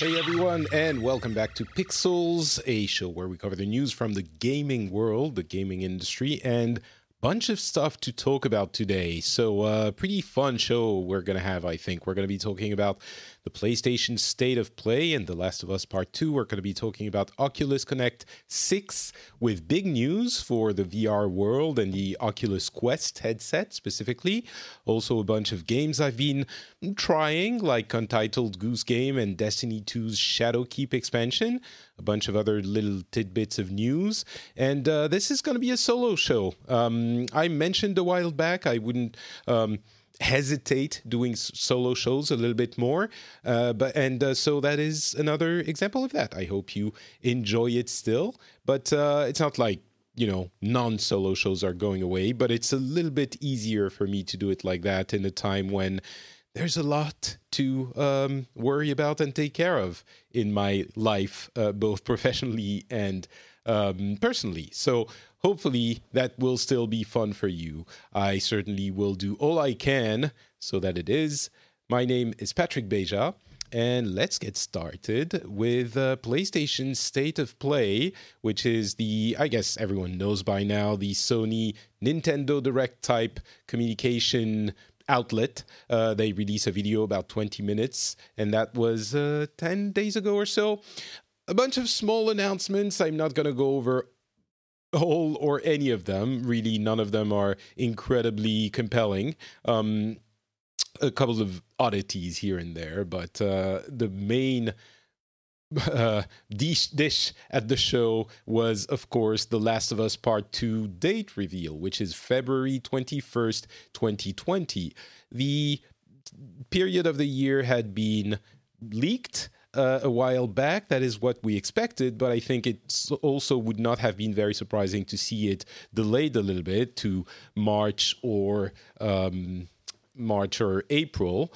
Hey everyone, and welcome back to Pixels, a show where we cover the news from the gaming world, the gaming industry, and bunch of stuff to talk about today. So, uh, pretty fun show we're going to have, I think. We're going to be talking about the PlayStation State of Play and The Last of Us Part 2. We're going to be talking about Oculus Connect 6 with big news for the VR world and the Oculus Quest headset specifically. Also, a bunch of games I've been trying, like Untitled Goose Game and Destiny 2's Shadowkeep expansion, a bunch of other little tidbits of news. And uh, this is going to be a solo show. Um, I mentioned a while back I wouldn't. Um, hesitate doing solo shows a little bit more. Uh, but and uh, so that is another example of that. I hope you enjoy it still, but uh, it's not like you know non-solo shows are going away. But it's a little bit easier for me to do it like that in a time when there's a lot to um, worry about and take care of in my life, uh, both professionally and um, personally. So hopefully that will still be fun for you. I certainly will do all I can so that it is. My name is Patrick Beja. And let's get started with uh, PlayStation State of Play, which is the, I guess everyone knows by now, the Sony Nintendo Direct type communication outlet. Uh, they release a video about 20 minutes, and that was uh, 10 days ago or so. A bunch of small announcements. I'm not going to go over all or any of them. Really, none of them are incredibly compelling. Um, a couple of oddities here and there, but uh, the main uh, dish, dish at the show was, of course, The Last of Us Part 2 date reveal, which is February 21st, 2020. The period of the year had been leaked uh, a while back. That is what we expected, but I think it also would not have been very surprising to see it delayed a little bit to March or um, March or April.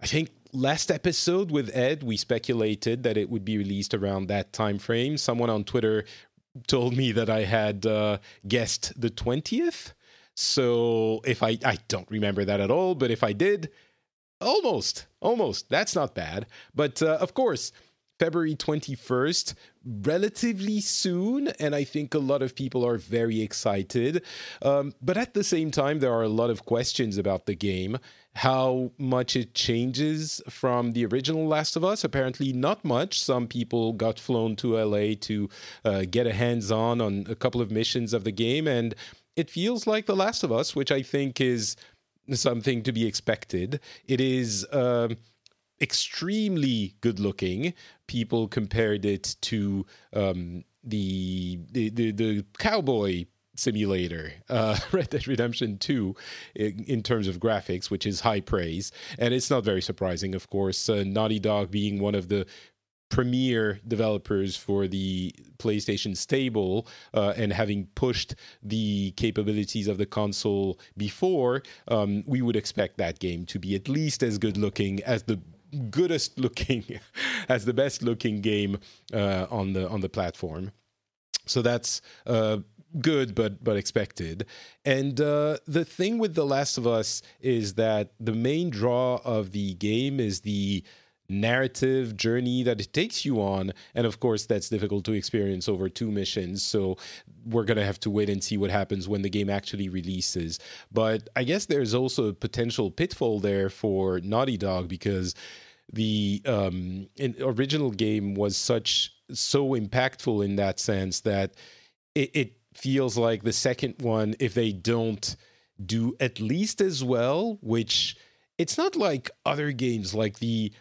I think last episode with Ed, we speculated that it would be released around that time frame. Someone on Twitter told me that I had uh, guessed the twentieth. So if I I don't remember that at all, but if I did, Almost, almost. That's not bad. But uh, of course, February 21st, relatively soon, and I think a lot of people are very excited. Um, but at the same time, there are a lot of questions about the game. How much it changes from the original Last of Us? Apparently, not much. Some people got flown to LA to uh, get a hands on on a couple of missions of the game, and it feels like The Last of Us, which I think is something to be expected. It is uh, extremely good looking. People compared it to um, the, the, the the cowboy simulator, uh, Red Dead Redemption 2, in, in, terms of graphics, which is high praise. And it's not very surprising, of course, uh, Naughty Dog being one of the premier developers for the PlayStation stable uh, and having pushed the capabilities of the console before, um, we would expect that game to be at least as good looking as the goodest looking, as the best looking game uh, on the on the platform. So that's uh, good, but but expected. And uh, the thing with The Last of Us is that the main draw of the game is the narrative journey that it takes you on. And of course, that's difficult to experience over two missions. So we're going to have to wait and see what happens when the game actually releases. But I guess there's also a potential pitfall there for Naughty Dog because the um, original game was such so impactful in that sense that it, it feels like the second one, if they don't do at least as well, which it's not like other games like the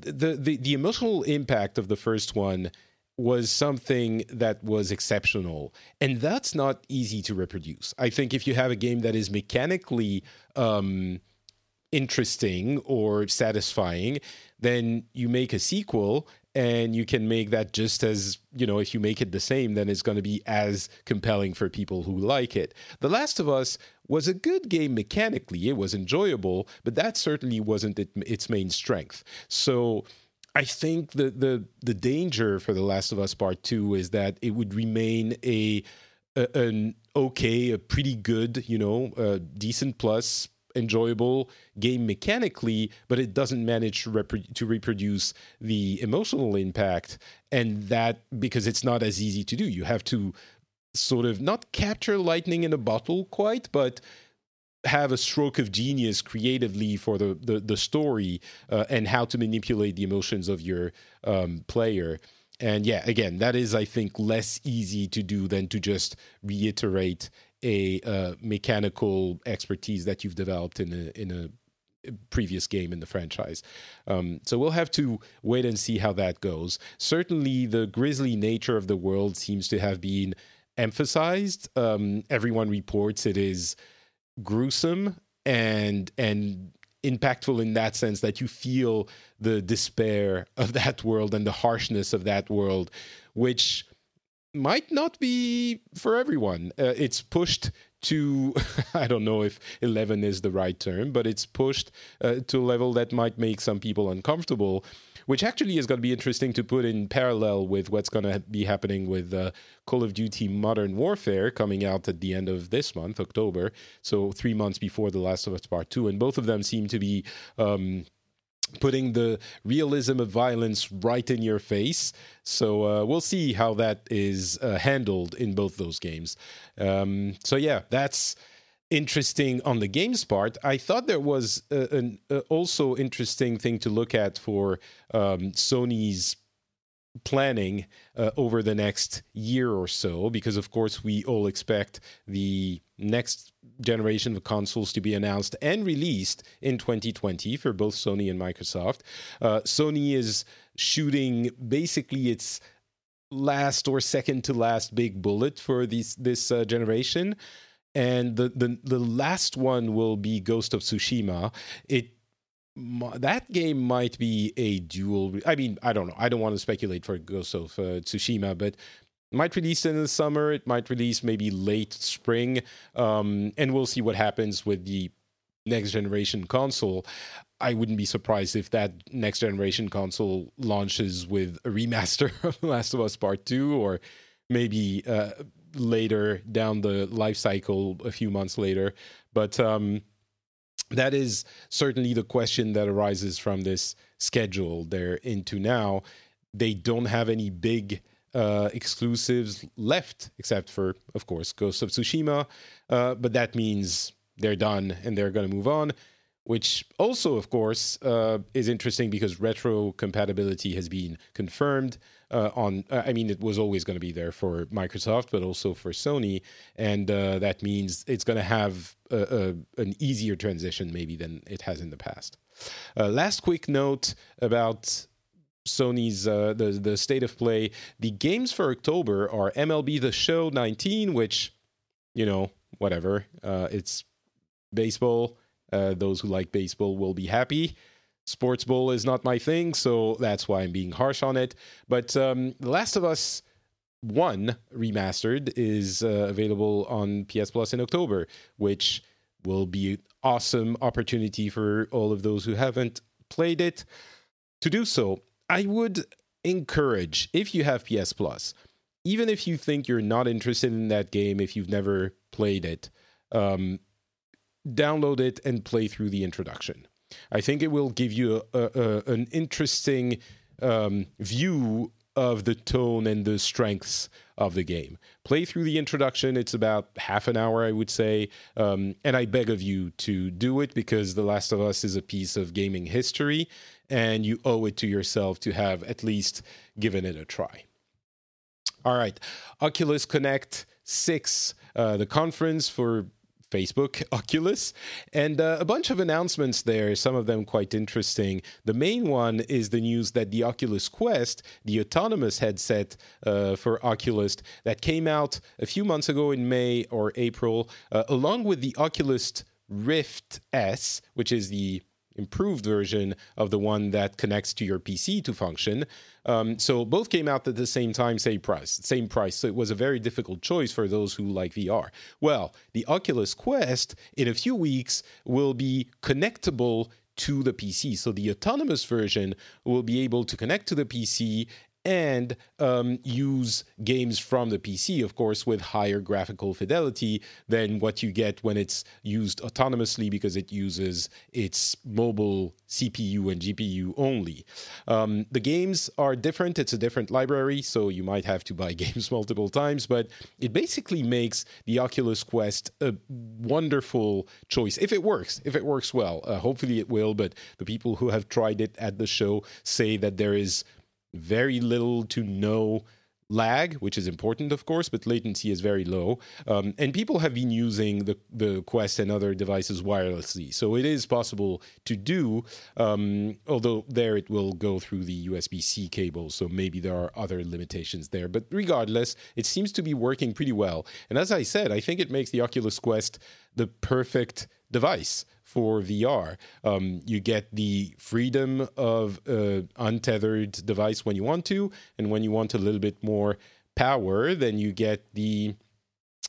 the the, the emotional impact of the first one was something that was exceptional and that's not easy to reproduce. I think if you have a game that is mechanically um, interesting or satisfying then you make a sequel and you can make that just as you know if you make it the same then it's going to be as compelling for people who like it. The last of us was a good game mechanically it was enjoyable but that certainly wasn't it, its main strength so I think the the the danger for The Last of Us Part Two is that it would remain a, a an okay, a pretty good, you know, a decent plus enjoyable game mechanically, but it doesn't manage to, repro- to reproduce the emotional impact. And that because it's not as easy to do. You have to sort of not capture lightning in a bottle quite, but have a stroke of genius creatively for the the, the story uh, and how to manipulate the emotions of your um, player. And yeah, again, that is I think less easy to do than to just reiterate a uh, mechanical expertise that you've developed in a in a previous game in the franchise. Um, so we'll have to wait and see how that goes. Certainly, the grisly nature of the world seems to have been emphasized. Um, everyone reports it is gruesome and and impactful in that sense that you feel the despair of that world and the harshness of that world, which might not be for everyone. Uh, it's pushed to, I don't know if 11 is the right term, but it's pushed uh, to a level that might make some people uncomfortable, which actually is going to be interesting to put in parallel with what's going to be happening with uh, Call of Duty Modern Warfare coming out at the end of this month, October. So, three months before The Last of Us Part 2. And both of them seem to be. Um, putting the realism of violence right in your face. So uh, we'll see how that is uh, handled in both those games. Um, so yeah, that's interesting on the games part. I thought there was an also interesting thing to look at for um, Sony's planning uh, over the next year or so because of course we all expect the next generation of consoles to be announced and released in 2020 for both Sony and Microsoft. Uh, Sony is shooting basically its last or second to last big bullet for these, this uh, generation. And the, the the last one will be Ghost of Tsushima. It that game might be a dual. I mean, I don't know. I don't want to speculate for Ghost of uh, Tsushima, but might release in the summer. It might release maybe late spring, um, and we'll see what happens with the next generation console. I wouldn't be surprised if that next generation console launches with a remaster of Last of Us Part Two, or maybe uh, later down the life cycle, a few months later. But um, that is certainly the question that arises from this schedule they're into now. They don't have any big uh, exclusives left, except for, of course, Ghost of Tsushima. Uh, but that means they're done and they're going to move on, which also, of course, uh, is interesting because retro compatibility has been confirmed uh, on. Uh, I mean, it was always going to be there for Microsoft, but also for Sony, and uh, that means it's going to have a, a, an easier transition maybe than it has in the past. Uh, last quick note about Sony's uh, the the state of play. The games for October are MLB The Show 19, which you know whatever. Uh, it's baseball. Uh, those who like baseball will be happy. Sports Bowl is not my thing, so that's why I'm being harsh on it. But um, The Last of Us One remastered is uh, available on PS Plus in October, which will be an awesome opportunity for all of those who haven't played it to do so. I would encourage if you have PS Plus, even if you think you're not interested in that game, if you've never played it, um, download it and play through the introduction I think it will give you a, a, an interesting um, view of the tone and the strengths of the game. Play through the introduction. It's about half an hour, I would say. Um, and I beg of you to do it because The Last of Us is a piece of gaming history and you owe it to yourself to have at least given it a try. All right. Oculus Connect 6, uh, the conference for Facebook, Oculus, and uh, a bunch of announcements there, some of them quite interesting. The main one is the news that the Oculus Quest, the autonomous headset uh, for Oculus that came out a few months ago in May or April, uh, along with the Oculus Rift S, which is the improved version of the one that connects to your PC to function. Um, so both came out at the same time, same price, same price. So it was a very difficult choice for those who like VR. Well, the Oculus Quest in a few weeks will be connectable to the PC. So the autonomous version will be able to connect to the PC and um, use games from the PC, of course, with higher graphical fidelity than what you get when it's used autonomously because it uses its mobile CPU and GPU only. Um, the games are different, it's a different library, so you might have to buy games multiple times, but it basically makes the Oculus Quest a wonderful choice if it works, if it works well. Uh, hopefully it will, but the people who have tried it at the show say that there is very little to no lag, which is important, of course, but latency is very low. Um, and people have been using the, the Quest and other devices wirelessly. So it is possible to do, um, although there it will go through the USB C cable. So maybe there are other limitations there. But regardless, it seems to be working pretty well. And as I said, I think it makes the Oculus Quest the perfect device for VR. Um, you get the freedom of an untethered device when you want to, and when you want a little bit more power, then you get the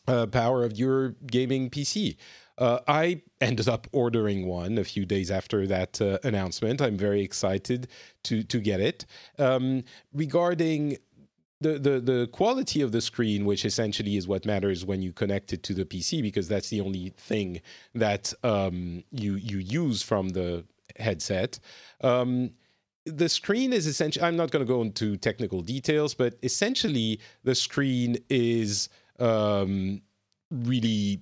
uh, power of your gaming PC. Uh, I ended up ordering one a few days after that uh, announcement. I'm very excited to to get it. Um, regarding the, the the quality of the screen, which essentially is what matters when you connect it to the PC, because that's the only thing that um, you you use from the headset. Um, the screen is essentially. I'm not going to go into technical details, but essentially the screen is um, really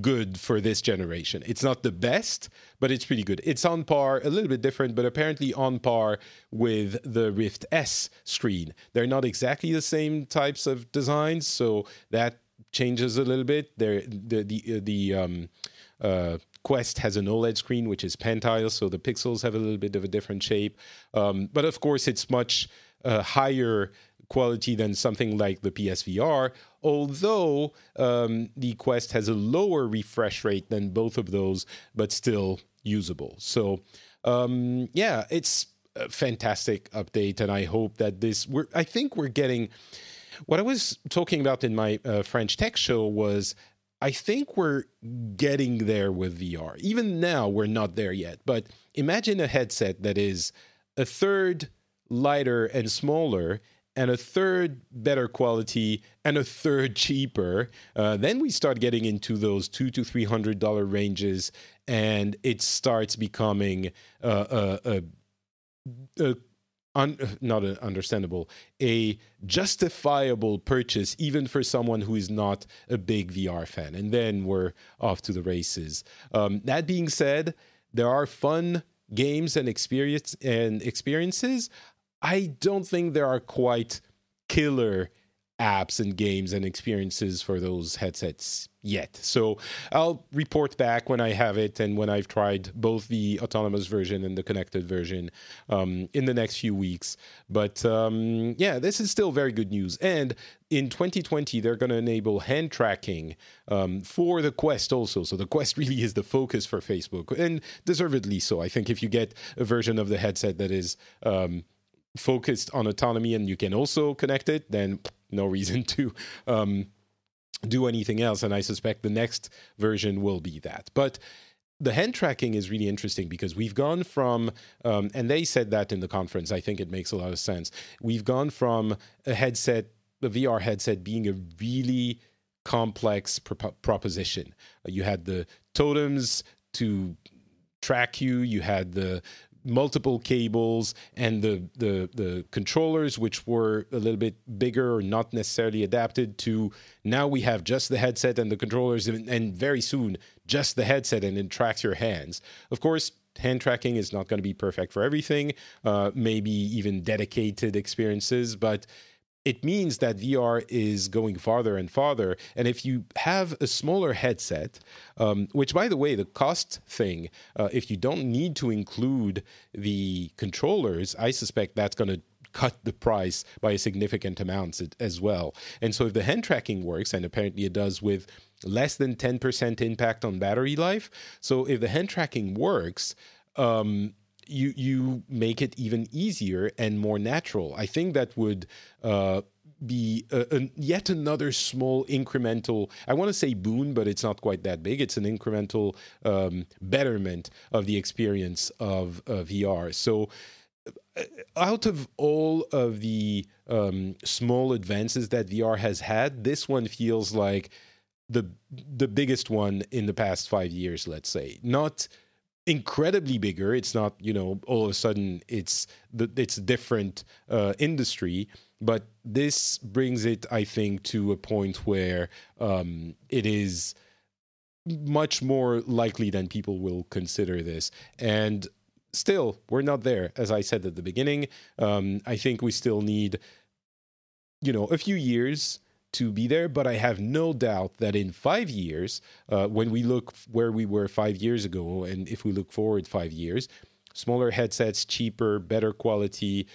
good for this generation. It's not the best, but it's pretty good. It's on par, a little bit different, but apparently on par with the Rift S screen. They're not exactly the same types of designs, so that changes a little bit. The the the um, uh, Quest has an OLED screen, which is Pentile, so the pixels have a little bit of a different shape. Um, but of course, it's much uh, higher quality than something like the PSVR, although um, the Quest has a lower refresh rate than both of those, but still usable. So, um, yeah, it's a fantastic update, and I hope that this. We're, I think we're getting. What I was talking about in my uh, French tech show was I think we're getting there with VR. Even now, we're not there yet. But imagine a headset that is a third lighter and smaller and a third better quality and a third cheaper uh, then we start getting into those two to three hundred dollar ranges and it starts becoming uh, a, a, a un, not a understandable a justifiable purchase even for someone who is not a big vr fan. And then we're off to the races. Um, that being said there are fun games and experience and experiences I don't think there are quite killer apps and games and experiences for those headsets yet. So I'll report back when I have it and when I've tried both the autonomous version and the connected version um, in the next few weeks. But um, yeah, this is still very good news. And in 2020, they're going to enable hand tracking um, for the Quest also. So the Quest really is the focus for Facebook, and deservedly so. I think if you get a version of the headset that is um, focused on autonomy and you can also connect it, then no reason to um, do anything else. And I suspect the next version will be that. But the hand tracking is really interesting because we've gone from, um, and they said that in the conference. I think it makes a lot of sense. We've gone from a headset, the VR headset, being a really complex proposition. You had the totems to track you. You had the multiple cables and the, the the controllers which were a little bit bigger or not necessarily adapted to now we have just the headset and the controllers and, and very soon just the headset and it tracks your hands. Of course hand tracking is not going to be perfect for everything uh, maybe even dedicated experiences but it means that VR is going farther and farther. And if you have a smaller headset, um, which by the way, the cost thing, uh, if you don't need to include the controllers, I suspect that's going to cut the price by a significant amount as well. And so if the hand tracking works, and apparently it does with less than 10% impact on battery life, so if the hand tracking works, um, you you make it even easier and more natural. I think that would uh, be a, a, yet another small incremental. I want to say boon, but it's not quite that big. It's an incremental um, betterment of the experience of uh, VR. So. Uh, out of all of the um, small advances that VR has had, this one feels like the the biggest one in the past five years. Let's say not incredibly bigger. It's not, you know, all of a sudden it's the, it's a different uh, industry, but this brings it, I think, to a point where um, it is much more likely than people will consider this. And still, we're not there, as I said at the beginning. Um, I think we still need, you know, a few years to be there, but I have no doubt that in five years, uh, when we look where we were five years ago, and if we look forward five years, smaller headsets, cheaper, better quality,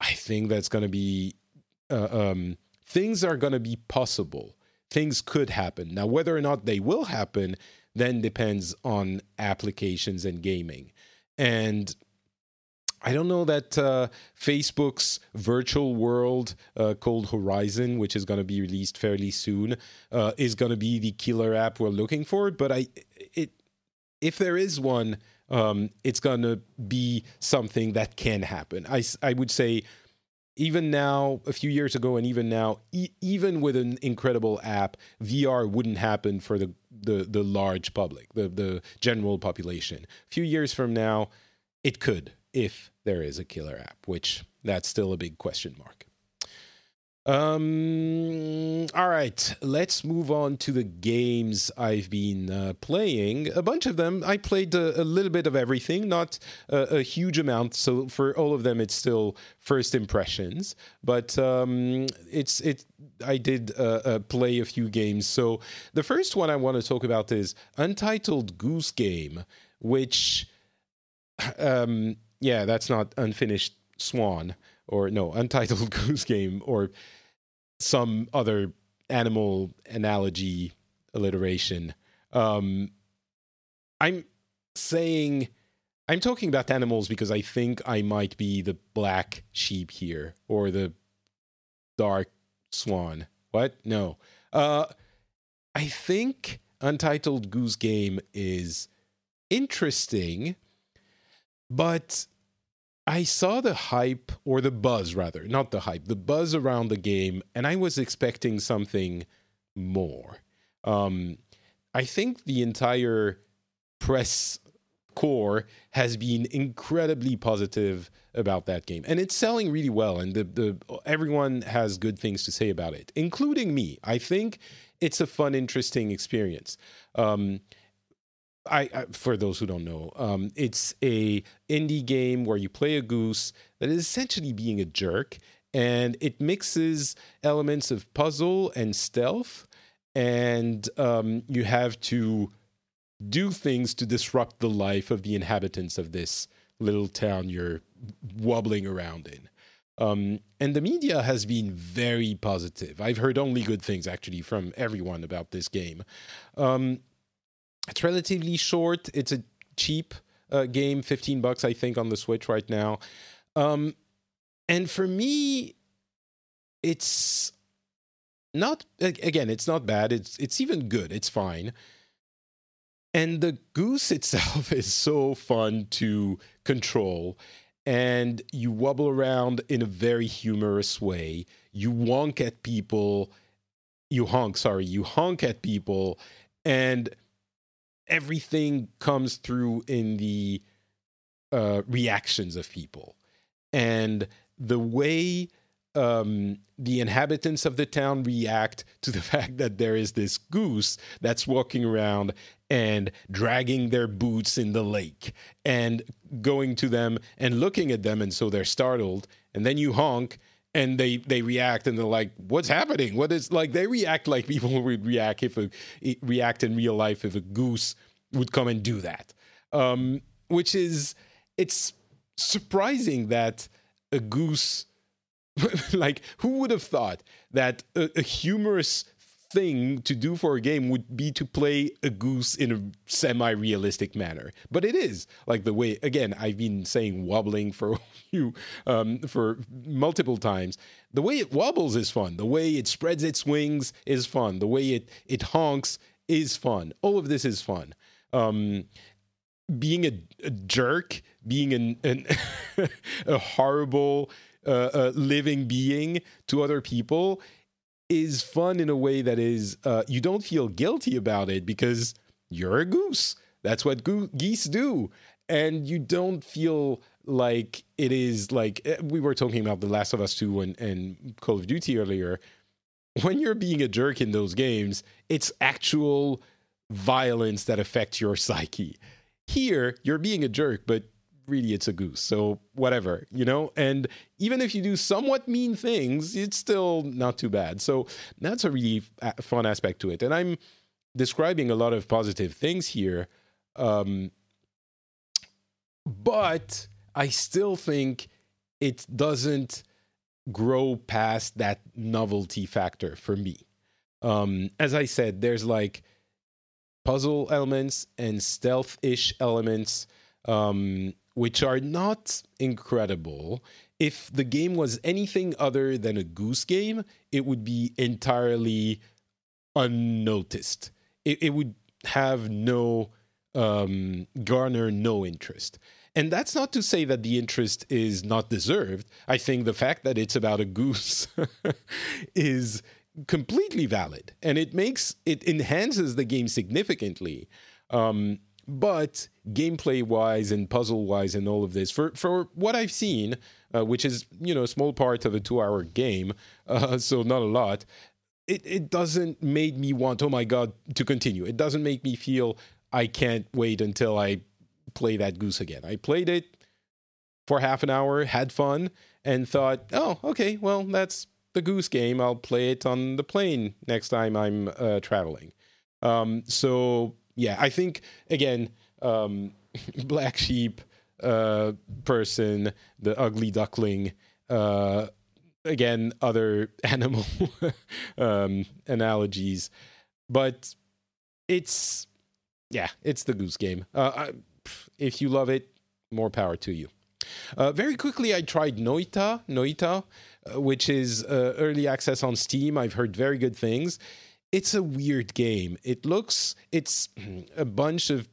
I think that's going to be uh, um, things are going to be possible. Things could happen. Now, whether or not they will happen then depends on applications and gaming. And I don't know that uh, Facebook's virtual world uh, called Horizon, which is going to be released fairly soon, uh, is going to be the killer app we're looking for. But I, it, if there is one, um, it's going to be something that can happen. I, I would say, even now, a few years ago, and even now, e- even with an incredible app, VR wouldn't happen for the the, the large public, the the general population. A few years from now, it could if there is a killer app, which that's still a big question mark. Um, all right, let's move on to the games I've been uh, playing. A bunch of them. I played a, a little bit of everything, not a, a, huge amount. So for all of them, it's still first impressions. But um, it's it. I did uh, uh, play a few games. So the first one I want to talk about is Untitled Goose Game, which um, yeah, that's not unfinished swan or no untitled goose game or some other animal analogy alliteration. Um, I'm saying I'm talking about animals because I think I might be the black sheep here or the dark swan. What? No. Uh, I think Untitled Goose Game is interesting but I saw the hype, or the buzz rather, not the hype, the buzz around the game, and I was expecting something more. Um, I think the entire press corps has been incredibly positive about that game, and it's selling really well. And the, the everyone has good things to say about it, including me. I think it's a fun, interesting experience. Um, I, I, for those who don't know, um, it's a indie game where you play a goose that is essentially being a jerk, and it mixes elements of puzzle and stealth, and um, you have to do things to disrupt the life of the inhabitants of this little town you're wobbling around in. Um, and the media has been very positive. I've heard only good things actually from everyone about this game. Um, it's relatively short. It's a cheap uh, game, 15 bucks, I think, on the Switch right now. Um, and for me, it's not again, it's not bad. It's it's even good. It's fine. And the goose itself is so fun to control. And you wobble around in a very humorous way. You wonk at people. You honk, sorry, you honk at people. And everything comes through in the uh, reactions of people. And the way um, the inhabitants of the town react to the fact that there is this goose that's walking around and dragging their boots in the lake and going to them and looking at them and so they're startled. And then you honk and they they react and they're like what's happening? What is like they react like people would react if a react in real life if a goose would come and do that. Um which is it's surprising that a goose like who would have thought that a, a, humorous thing to do for a game would be to play a goose in a semi-realistic manner. But it is like the way again i've been saying wobbling for you um, for multiple times. The way it wobbles is fun. The way it spreads its wings is fun. The way it it honks is fun. All of this is fun. Um, being a, a jerk being an, an a horrible uh, uh, living being to other people is fun in a way that is uh, you don't feel guilty about it because you're a goose. That's what go- geese do, and you don't feel like it is like eh, we were talking about The Last of Us Two and, and Call of Duty earlier. When you're being a jerk in those games, it's actual violence that affects your psyche. Here, you're being a jerk, but really it's a goose. So whatever, you know? And even if you do somewhat mean things, it's still not too bad. So that's a really fun aspect to it. And I'm describing a lot of positive things here. Um, but I still think it doesn't grow past that novelty factor for me. Um, as I said, there's like puzzle elements and stealth ish elements um, which are not incredible. If the game was anything other than a goose game, it would be entirely unnoticed. It, it would have no um, garner no interest. And that's not to say that the interest is not deserved. I think the fact that it's about a goose is completely valid and it makes it enhances the game significantly. Um, but gameplay wise and puzzle wise and all of this for for what I've seen, uh, which is you know a small part of a two hour game, uh, so not a lot. It it doesn't make me want oh my god to continue. It doesn't make me feel I can't wait until I play that goose again. I played it for half an hour, had fun, and thought, oh okay, well that's the goose game. I'll play it on the plane next time I'm uh, traveling. Um, so yeah, I think again, um, black sheep uh, person, the ugly duckling. Uh, again, other animal um, analogies, but it's yeah, it's the goose game. Uh, I, if you love it, more power to you. Uh, very quickly, I tried Noita, Noita, uh, which is uh, early access on Steam. I've heard very good things it's a weird game. It looks it's a bunch of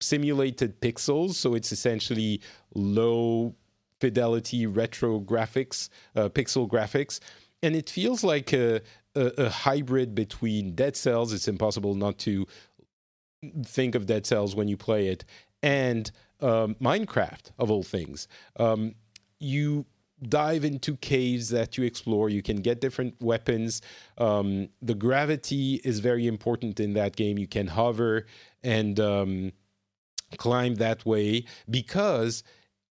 simulated pixels, so it's essentially low fidelity retro graphics, uh, pixel graphics, and it feels like a, a, a hybrid between Dead Cells. It's impossible not to think of Dead Cells when you play it, and um, Minecraft of all things. Um, you dive into caves that you explore. You can get different weapons. Um, the gravity is very important in that game. You can hover and um, climb that way because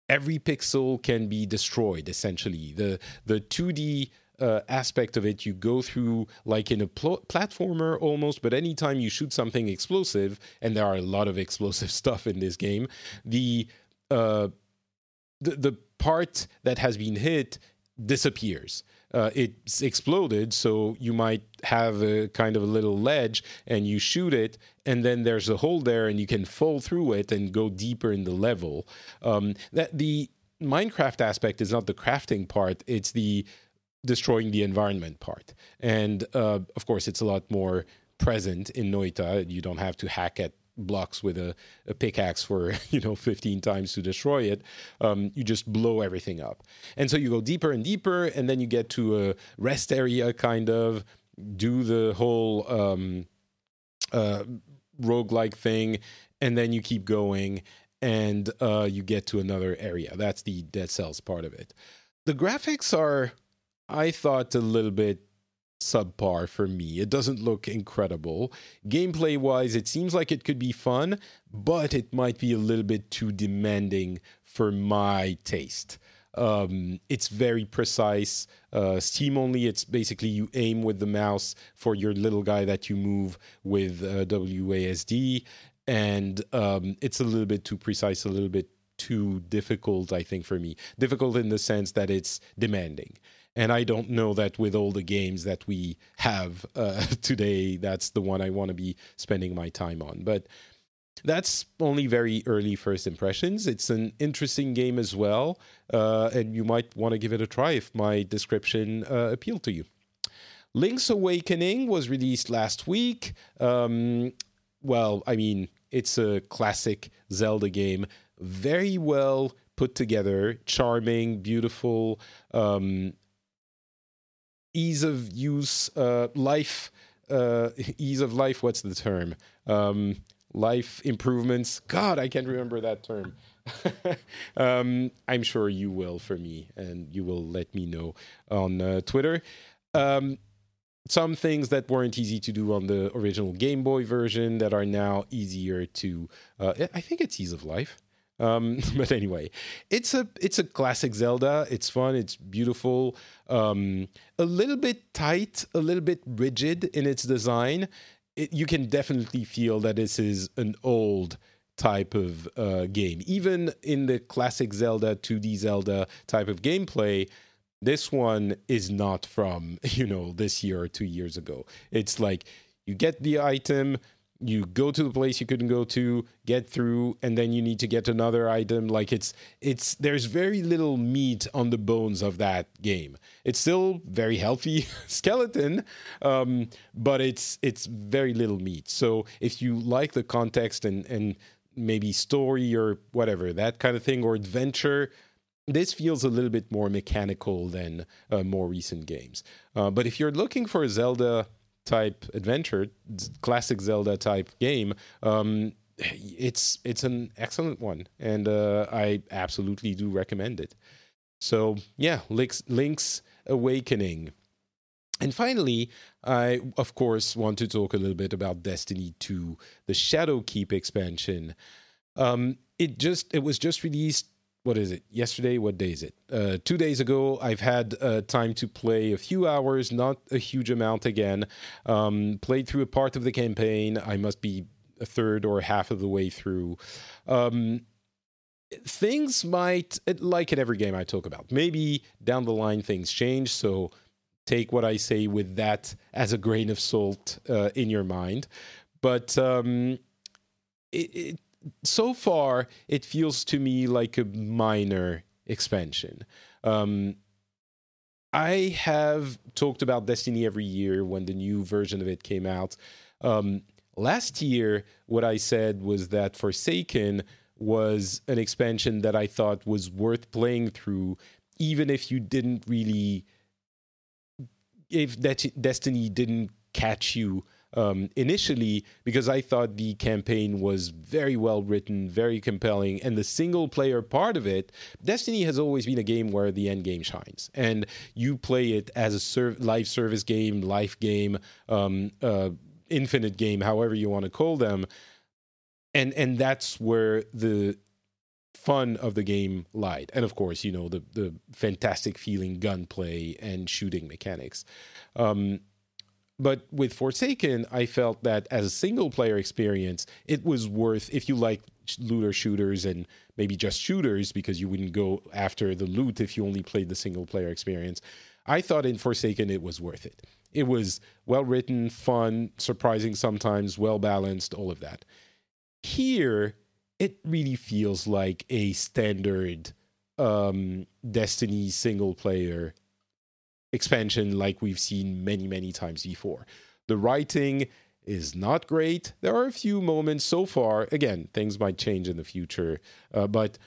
every pixel can be destroyed. Essentially, the the two D uh, aspect of it, you go through like in a pl- platformer almost, but anytime you shoot something explosive, and there are a lot of explosive stuff in this game, the uh, the, the part that has been hit disappears. Uh, it's exploded, so you might have a kind of a little ledge and you shoot it, and then there's a hole there, and you can fall through it and go deeper in the level. Um, that the Minecraft aspect is not the crafting part; it's the destroying the environment part, and uh, of course, it's a lot more present in Noita. You don't have to hack at blocks with a, a, pickaxe for you know 15 times to destroy it um, you just blow everything up and so you go deeper and deeper and then you get to a rest area kind of do the whole um, uh, roguelike thing, and then you keep going and uh, you get to another area. That's the Dead Cells part of it. The graphics are, I thought, a little bit subpar for me. It doesn't look incredible. Gameplay wise, it seems like it could be fun, but it might be a little bit too demanding for my taste. Um, it's very precise. Uh, Steam only. It's basically you aim with the mouse for your little guy that you move with uh, WASD, and um, it's a little bit too precise, a little bit too difficult. I think for me, difficult in the sense that it's demanding. And I don't know that with all the games that we have uh, today, that's the one I want to be spending my time on. But that's only very early first impressions. It's an interesting game as well, uh, and you might want to give it a try if my description uh, appealed to you. Link's Awakening was released last week. Um, well, I mean, it's a classic Zelda game, very well put together, charming, beautiful, um, ease of use, uh, life, uh, ease of life. What's the term? Um, life improvements. God, I can't remember that term. um, I'm sure you will for me, and you will let me know on uh, Twitter. Um, some things that weren't easy to do on the original Game Boy version that are now easier to. Uh, I think it's ease of life. Um, but anyway, it's a it's a classic Zelda. It's fun. It's beautiful. Um, a little bit tight, a little bit rigid in its design. It, you can definitely feel that this is an old type of uh, game. Even in the classic Zelda, 2D Zelda type of gameplay, this one is not from you know this year or two years ago. It's like you get the item you go to the place you couldn't go to get through and then you need to get another item. Like it's it's there's very little meat on the bones of that game. It's still very healthy skeleton um, but it's it's very little meat. So if you like the context and and maybe story or whatever that kind of thing or adventure this feels a little bit more mechanical than uh, more recent games. Uh, but if you're looking for a zelda type adventure, classic Zelda type game, um, it's it's an excellent one, and uh, I absolutely do recommend it. So yeah, Link's, Link's Awakening. And finally, I of course want to talk a little bit about Destiny 2, the Shadowkeep expansion. Um, it just it was just released what is it? Yesterday? What day is it? Uh, two days ago i've had uh, time to play a few hours not a huge amount again. Um, played through a part of the campaign. I must be a third or half of the way through. Um, things might like in every game i talk about. Maybe down the line things change so take what i say with that as a grain of salt uh, in your mind. But um, it, it so far it feels to me like a minor expansion. Um, I have talked about Destiny every year when the new version of it came out. Um, last year, what I said was that Forsaken was an expansion that I thought was worth playing through, even if you didn't really, if that Destiny didn't catch you um, initially because I thought the campaign was very well written, very compelling, and the single player part of it. Destiny has always been a game where the end game shines, and you play it as a serv- live service game, life game, um, uh, infinite game, however you want to call them, and and that's where the fun of the game lied. And of course you know the the fantastic feeling gunplay and shooting mechanics. Um, but with Forsaken, I felt that as a single player experience, it was worth if you like looter shooters and maybe just shooters because you wouldn't go after the loot if you only played the single player experience. I thought in Forsaken it was worth it. It was well written, fun, surprising sometimes, well balanced, all of that. Here, it really feels like a standard um, Destiny single player expansion like we've seen many, many times before. The writing is not great. There are a few moments so far. Again, things might change in the future, uh, but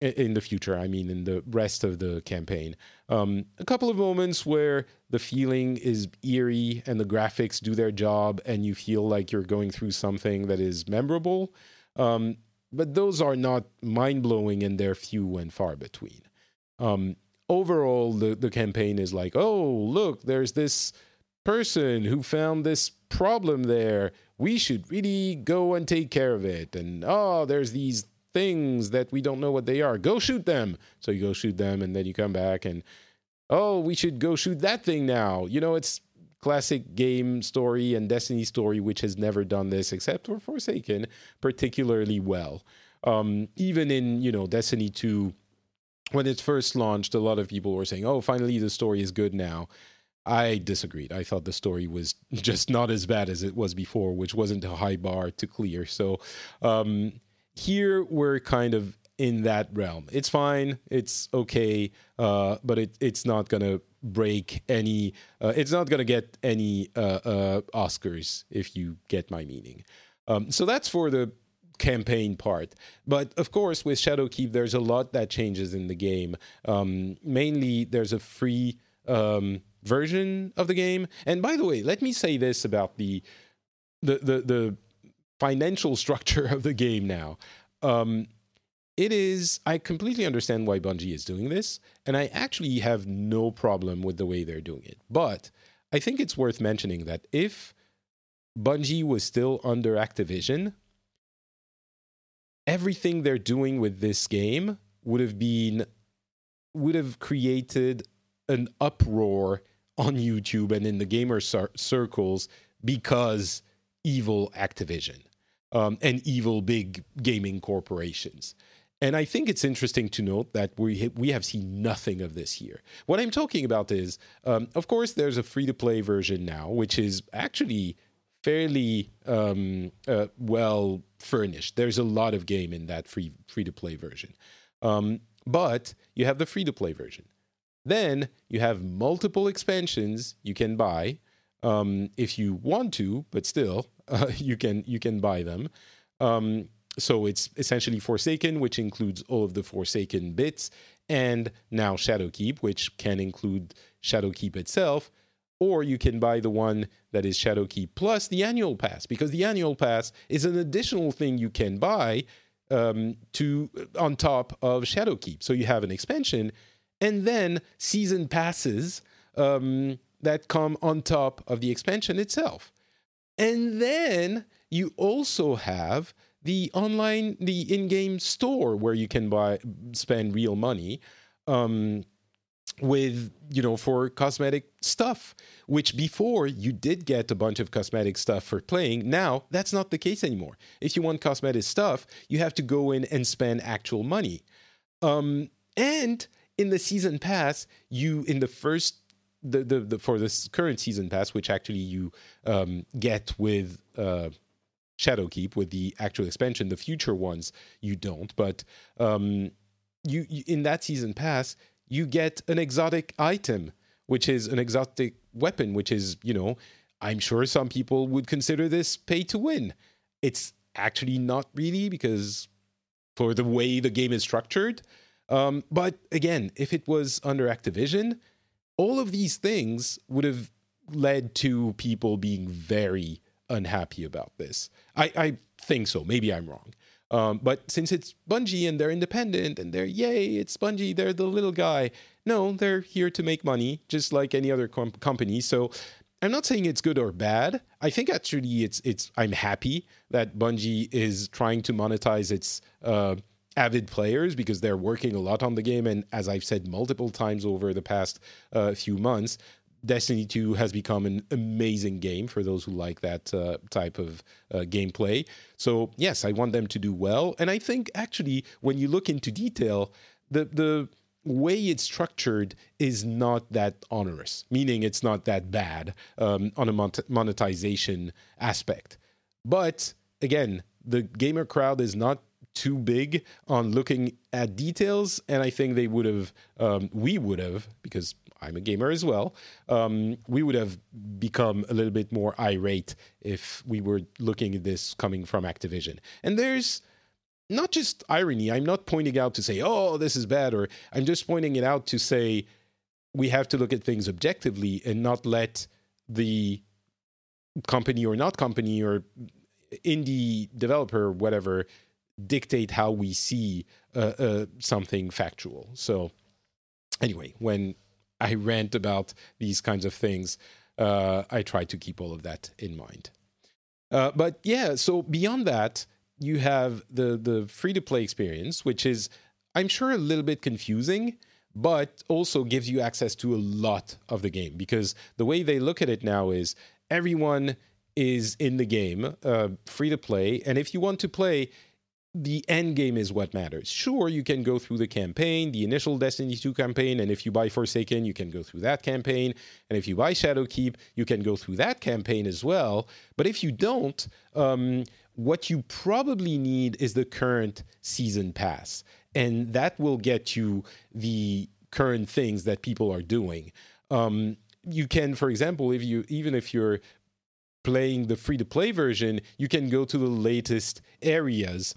in the future. I mean, in the rest of the campaign. Um, a couple of moments where the feeling is eerie and the graphics do their job, and you feel like you're going through something that is memorable. Um, but those are not mind blowing, and they're few and far between. Um, overall, the the campaign is like, oh, look, there's this person who found this problem there. We should really go and take care of it. And oh, there's these things that we don't know what they are. Go shoot them. So you go shoot them, and then you come back and oh, we should go shoot that thing now. You know, it's classic game story and Destiny story, which has never done this except for Forsaken particularly well. Um, even in you know Destiny two, when it first launched, a lot of people were saying, "Oh, finally the story is good now." I disagreed. I thought the story was just not as bad as it was before, which wasn't a high bar to clear. So um, here we're kind of in that realm. It's fine. It's okay, uh, but it, it's not gonna break any. Uh, it's not gonna get any uh, uh Oscars if you get my meaning. Um, so that's for the campaign part. But of course, with Shadowkeep, there's a lot that changes in the game. Um, mainly, there's a free um, version of the game. And by the way, let me say this about the the the, the financial structure of the game now. Um, it is, I completely understand why Bungie is doing this, and I actually have no problem with the way they're doing it. But I think it's worth mentioning that if Bungie was still under Activision, everything they're doing with this game would have been, would have created an uproar on YouTube and in the gamer cir- circles because evil Activision um, and evil big gaming corporations. And I think it's interesting to note that we we have seen nothing of this here. What I'm talking about is, um, of course, there's a free to play version now, which is actually fairly um, uh, well furnished. There's a lot of game in that free free to play version, um, but you have the free to play version. Then you have multiple expansions you can buy um, if you want to, but still uh, you can you can buy them. Um, so it's essentially Forsaken, which includes all of the Forsaken bits, and now Shadowkeep, which can include Shadowkeep itself. Or you can buy the one that is Shadowkeep plus the annual pass, because the annual pass is an additional thing you can buy um, to on top of Shadowkeep. So you have an expansion, and then season passes um, that come on top of the expansion itself. And then you also have the online, the in-game store where you can buy, spend real money. Um, with you know for cosmetic stuff which before you did get a bunch of cosmetic stuff for playing. Now that's not the case anymore. If you want cosmetic stuff you have to go in and spend actual money. Um, and in the season pass you in the first the, the, the for this current season pass which actually you um, get with uh, Shadowkeep with the actual expansion. The future ones you don't, but um, you, you in that season pass you get an exotic item, which is an exotic weapon, which is you know I'm sure some people would consider this pay to win. It's actually not really because for the way the game is structured. Um, but again, if it was under Activision, all of these things would have led to people being very unhappy about this. I, I think so. Maybe I'm wrong. Um, but since it's Bungie and they're independent and they're, yay, it's Bungie, they're the little guy. No, they're here to make money, just like any other com- company. So I'm not saying it's good or bad. I think actually it's it's. I'm happy that Bungie is trying to monetize its uh, avid players because they're working a lot on the game. And as I've said multiple times over the past uh, few months, Destiny 2 has become an amazing game for those who like that uh, type of uh, gameplay. So, yes, I want them to do well. And I think actually, when you look into detail, the, the way it's structured is not that onerous, meaning it's not that bad um, on a monetization aspect. But again, the gamer crowd is not too big on looking at details, and I think they would have, um, we would have, because I'm a gamer as well, um, we would have become a little bit more irate if we were looking at this coming from Activision. And there's not just irony. I'm not pointing out to say, oh, this is bad, or I'm just pointing it out to say we have to look at things objectively and not let the company or not company or indie developer, whatever, dictate how we see uh, uh, something factual. So, anyway, when I rant about these kinds of things, uh, I try to keep all of that in mind. Uh, but yeah, so beyond that, you have the the free to play experience, which is, I'm sure, a little bit confusing, but also gives you access to a lot of the game because the way they look at it now is everyone is in the game, uh, free to play, and if you want to play, the end game is what matters. Sure, you can go through the campaign, the initial Destiny 2 campaign, and if you buy Forsaken, you can go through that campaign. And if you buy Shadowkeep, you can go through that campaign as well. But if you don't, um, what you probably need is the current season pass. And that will get you the current things that people are doing. Um, you can, for example, if you even if you're playing the free to play version, you can go to the latest areas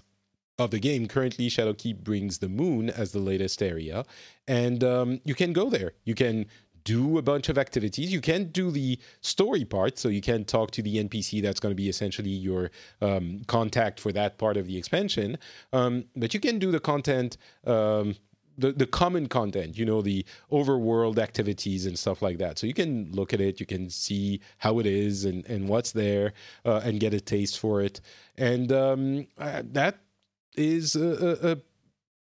of the game. Currently, Shadowkeep brings the moon as the latest area, and um, you can go there. You can do a bunch of activities. You can do the story part, so you can talk to the NPC that's going to be essentially your um, contact for that part of the expansion. Um, but you can do the content. Um, the, the common content, you know, the overworld activities and stuff like that. So you can look at it, you can see how it is and, and what's there uh, and get a taste for it. And um, uh, that is a, a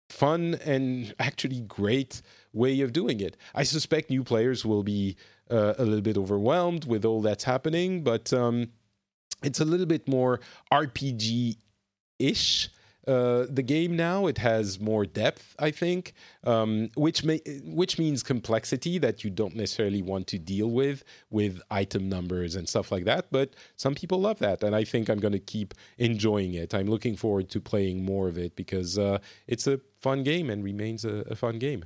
fun and actually great way of doing it. I suspect new players will be uh, a little bit overwhelmed with all that's happening, but um, it's a little bit more RPG ish uh, the game now. It has more depth, I think, um, which may, which means complexity that you don't necessarily want to deal with with item numbers and stuff like that. But some people love that, and I think I'm going to keep enjoying it. I'm looking forward to playing more of it because uh, it's a fun game and remains a, a fun game.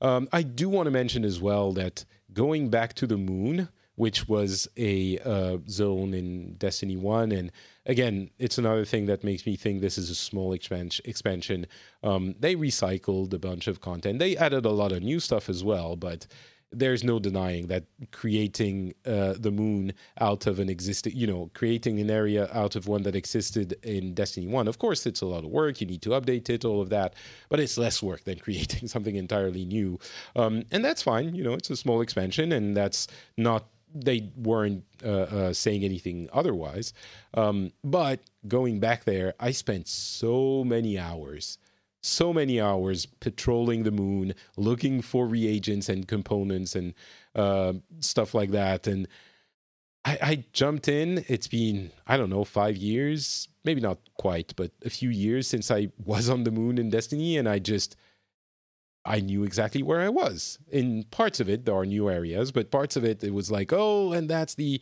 Um, I do want to mention as well that going back to the moon which was a uh, zone in Destiny 1. And again, it's another thing that makes me think this is a small expansion. Um, they recycled a bunch of content, they added a lot of new stuff as well, but there's no denying that creating uh, the moon out of an existing, you know, creating an area out of one that existed in Destiny 1, of course, it's a lot of work. You need to update it, all of that, but it's less work than creating something entirely new. Um, and that's fine. You know, it's a small expansion, and that's not they weren't uh, uh, saying anything otherwise. Um, but going back there, I spent so many hours, so many hours patrolling the moon, looking for reagents and components and uh, stuff like that. And I, I jumped in. It's been, I don't know, five years, maybe not quite, but a few years since I was on the moon in Destiny. And I just I knew exactly where I was. In parts of it, there are new areas, but parts of it, it was like, oh, and that's the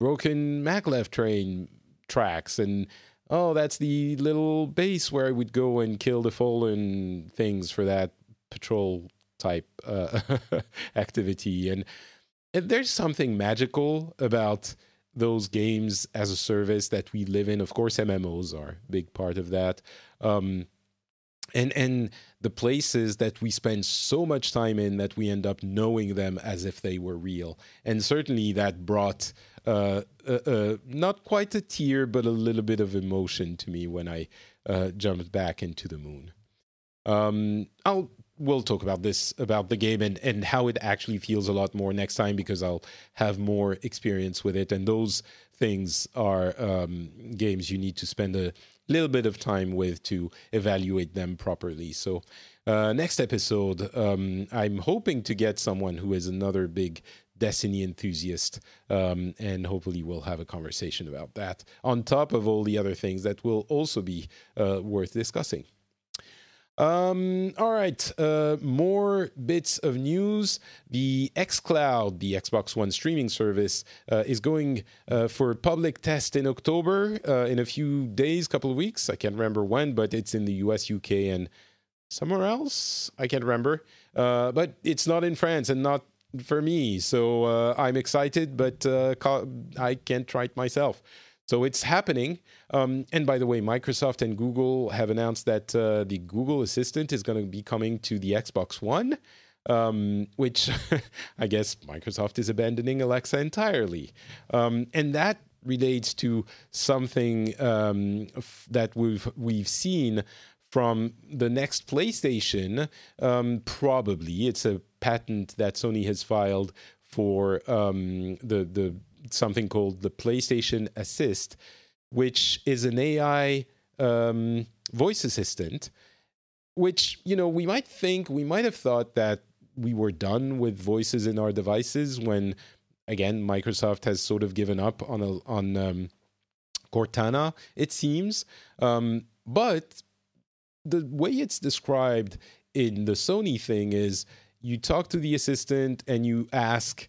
broken maglev train tracks, and oh, that's the little base where I would go and kill the fallen things for that patrol type uh, activity. And, and there's something magical about those games as a service that we live in. Of course, MMOs are a big part of that. Um, and and the places that we spend so much time in that we end up knowing them as if they were real. And certainly that brought uh, uh, uh, not quite a tear but a little bit of emotion to me when i uh, jumped back into the moon. Um, i'll we'll talk about this about the game and and how it actually feels a lot more next time because i'll have more experience with it. And those things are um, games you need to spend a little bit of time with to evaluate them properly. So, uh, next episode, um, I'm hoping to get someone who is another big Destiny enthusiast, um, and hopefully we'll have a conversation about that on top of all the other things that will also be uh, worth discussing. Um, all right, uh, more bits of news. The xCloud, the Xbox One streaming service, uh, is going uh, for public test in October uh, in a few days, couple of weeks. I can't remember when, but it's in the US, UK, and somewhere else. I can't remember. Uh, but it's not in France and not for me. So uh, I'm excited, but I can't try it myself. So it's happening. Um, and by the way, Microsoft and Google have announced that uh, the Google Assistant is going to be coming to the Xbox One, um, which I guess Microsoft is abandoning Alexa entirely. Um, and that relates to something um, f- that we've we've seen from the next PlayStation. Um, probably it's a patent that Sony has filed for um, the the something called the PlayStation Assist, which is an AI um, voice assistant. Which you know we might think we might have thought that we were done with voices in our devices when again Microsoft has sort of given up on a, on um, Cortana it seems um, but the way it's described in the Sony thing is you talk to the assistant and you ask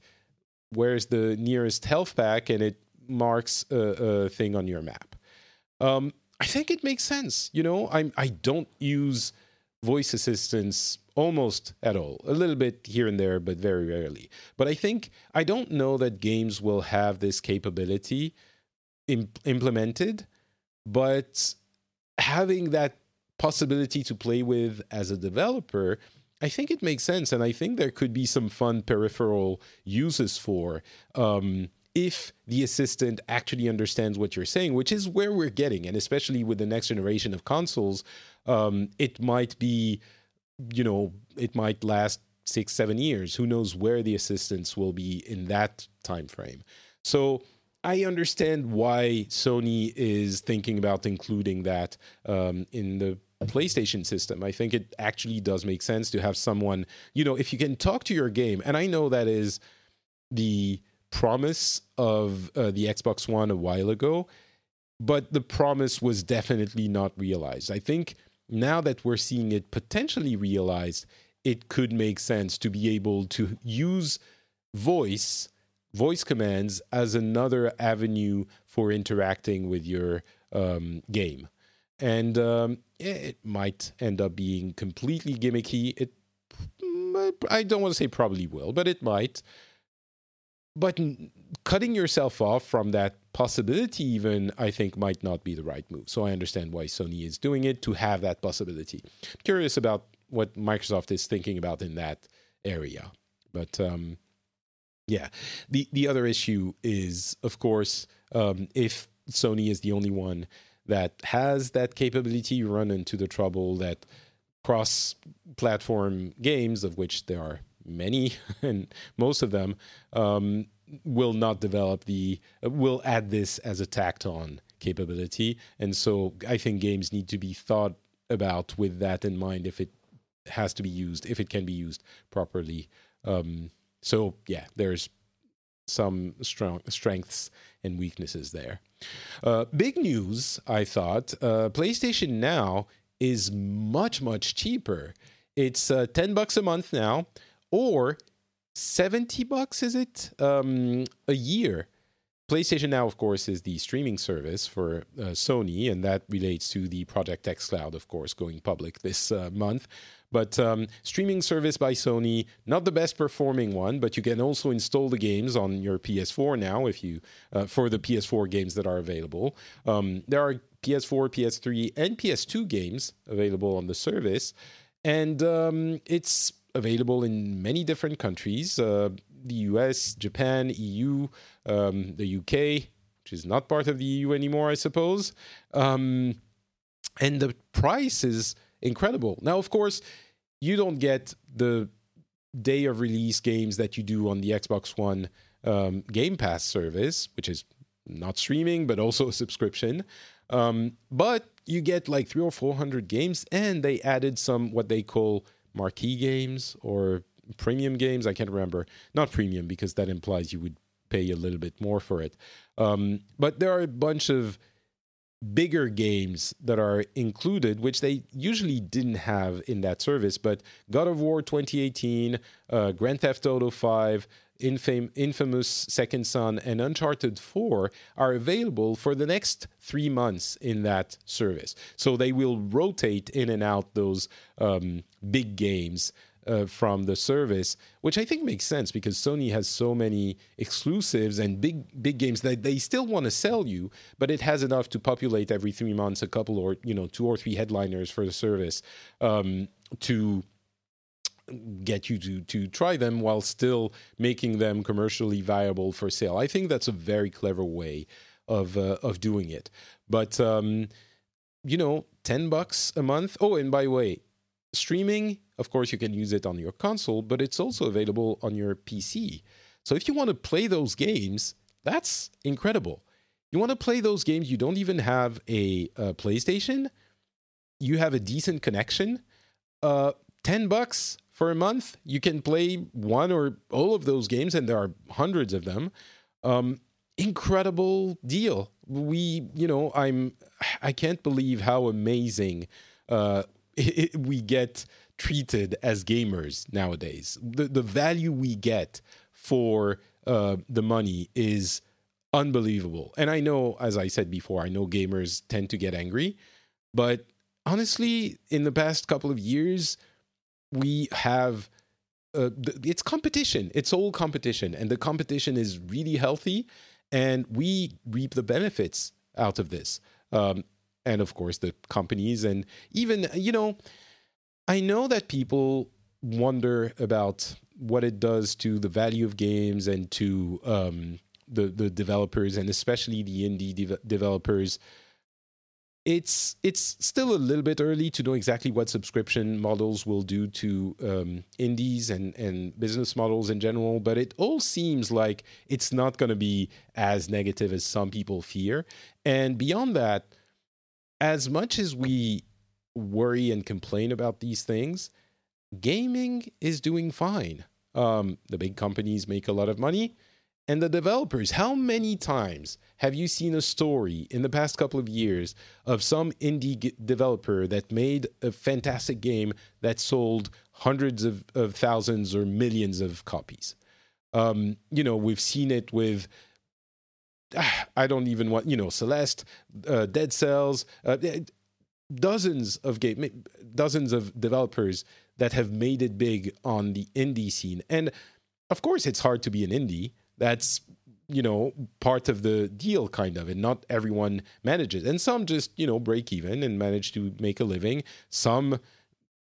where's the nearest health pack and it marks a, a thing on your map um, I think it makes sense you know I I don't use voice assistants almost at all. A little bit here and there, but very rarely. But I think I don't know that games will have this capability imp- implemented, but having that possibility to play with as a developer, I think it makes sense, and I think there could be some fun peripheral uses for. Um, if the assistant actually understands what you're saying, which is where we're getting, and especially with the next generation of consoles, um, it might be you know, it might last six, seven years. Who knows where the assistants will be in that time frame? So I understand why Sony is thinking about including that um, in the PlayStation system. I think it actually does make sense to have someone, you know, if you can talk to your game, and I know that is the promise of uh, the Xbox One a while ago, but the promise was definitely not realized. I think now that we're seeing it potentially realized, it could make sense to be able to use voice voice commands as another avenue for interacting with your um, game and um, it might end up being completely gimmicky. It i don't want to say probably will but it might. But cutting yourself off from that possibility even i think might not be the right move. So i understand why sony is doing it to have that possibility. Curious about what microsoft is thinking about in that area. But um, yeah the the other issue is of course um, if sony is the only one that has that capability you run into the trouble that cross platform games of which there are many and most of them um, will not develop the will add this as a tacked on capability. And so i think games need to be thought about with that in mind if it has to be used if it can be used properly. Um, so yeah there's some strong strengths and weaknesses there. Uh, big news i thought uh, playstation now is much much cheaper. It's uh, 10 bucks a month now or 70 bucks is it? Um, a year. PlayStation Now, of course, is the streaming service for uh, Sony, and that relates to the Project X Cloud, of course, going public this uh, month. But um, streaming service by Sony, not the best performing one, but you can also install the games on your PS4 now if you uh, for the PS4 games that are available. Um, there are PS4, PS3, and PS2 games available on the service, and um, it's available in many different countries uh, the US, Japan, EU, um, the UK, which is not part of the EU anymore, I suppose. Um, and the price is incredible. Now, of course, you don't get the day of release games that you do on the Xbox One um, Game Pass service, which is not streaming, but also a subscription. Um, but you get like three or four hundred games, and they added some what they call marquee games or premium games. I can't remember. Not premium because that implies you would pay a little bit more for it. Um, but there are a bunch of bigger games that are included, which they usually didn't have in that service. But God of War 2018, uh, Grand Theft Auto 5, Infam- Infamous Second Son, and Uncharted 4 are available for the next three months in that service. So they will rotate in and out those um, big games uh, from the service, which I think makes sense because Sony has so many exclusives and big big games that they still want to sell you, but it has enough to populate every three months a couple or you know two or three headliners for the service um, to get you to to try them while still making them commercially viable for sale. I think that's a very clever way of uh, of doing it. But um, you know, ten bucks a month. Oh, and by the way, streaming, of course, you can use it on your console, but it's also available on your PC. So if you want to play those games, that's incredible. You want to play those games, you don't even have a, a PlayStation, you have a decent connection. Uh, 10 bucks for a month, you can play one or all of those games, and there are hundreds of them. Um, incredible deal. We, you know, I'm, I can't believe how amazing uh, it, it, we get treated as gamers nowadays. The the value we get for uh, the money is unbelievable. And I know, as I said before, I know gamers tend to get angry, but honestly, in the past couple of years, we have uh, it's competition. It's all competition, and the competition is really healthy, and we reap the benefits out of this. Um, and of course, the companies, and even you know, I know that people wonder about what it does to the value of games and to um, the the developers, and especially the indie de- developers it's it's still a little bit early to know exactly what subscription models will do to um, indies and and business models in general. But it all seems like it's not going to be as negative as some people fear. And beyond that, as much as we worry and complain about these things, gaming is doing fine. Um, the big companies make a lot of money and the developers. How many times have you seen a story in the past couple of years of some indie g- developer that made a fantastic game that sold hundreds of, of thousands or millions of copies? Um, you know, we've seen it with. Ah, I don't even want you know Celeste, uh, Dead Cells, uh, eh, dozens of game, dozens of developers that have made it big on the indie scene, and of course it's hard to be an indie. That's you know part of the deal kind of and not everyone manages. And some just you know break even and manage to make a living. Some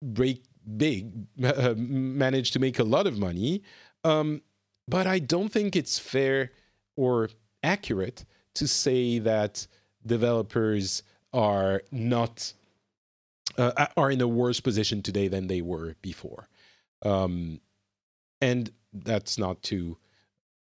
break big manage to make a lot of money. Um, but i don't think it's fair or accurate to say that developers are not uh, are in a worse position today than they were before um, and that's not to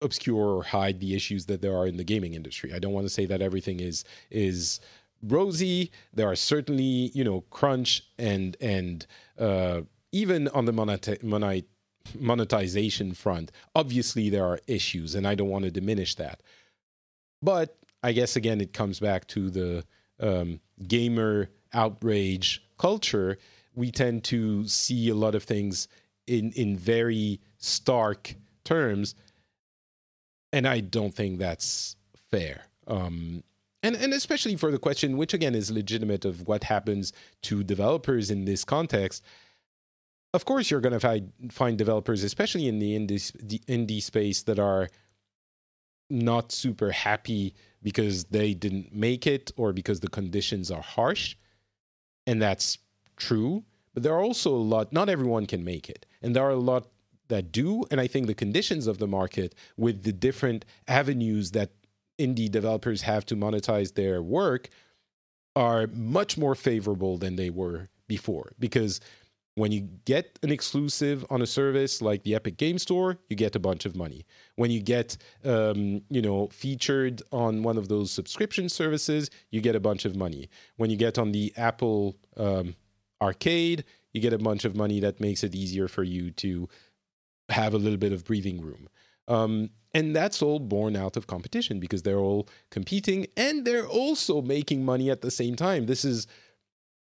obscure or hide the issues that there are in the gaming industry. I don't want to say that everything is is rosy. There are certainly you know crunch and and uh, even on the moneti- monetization front, obviously there are issues, and I don't want to diminish that. But I guess again, it comes back to the um, gamer outrage culture. We tend to see a lot of things in in very stark terms and I don't think that's fair. Um, and and especially for the question, which again is legitimate, of what happens to developers in this context. Of course, you're going to find find developers, especially in the indie the indie space, that are not super happy because they didn't make it or because the conditions are harsh, and that's true. But there are also a lot. Not everyone can make it, and there are a lot that do. And I think the conditions of the market with the different avenues that indie developers have to monetize their work are much more favorable than they were before. Because when you get an exclusive on a service like the Epic Game Store, you get a bunch of money. When you get, um, you know, featured on one of those subscription services, you get a bunch of money. When you get on the Apple um, Arcade, you get a bunch of money that makes it easier for you to have a little bit of breathing room. Um, and that's all born out of competition because they're all competing and they're also making money at the same time. This is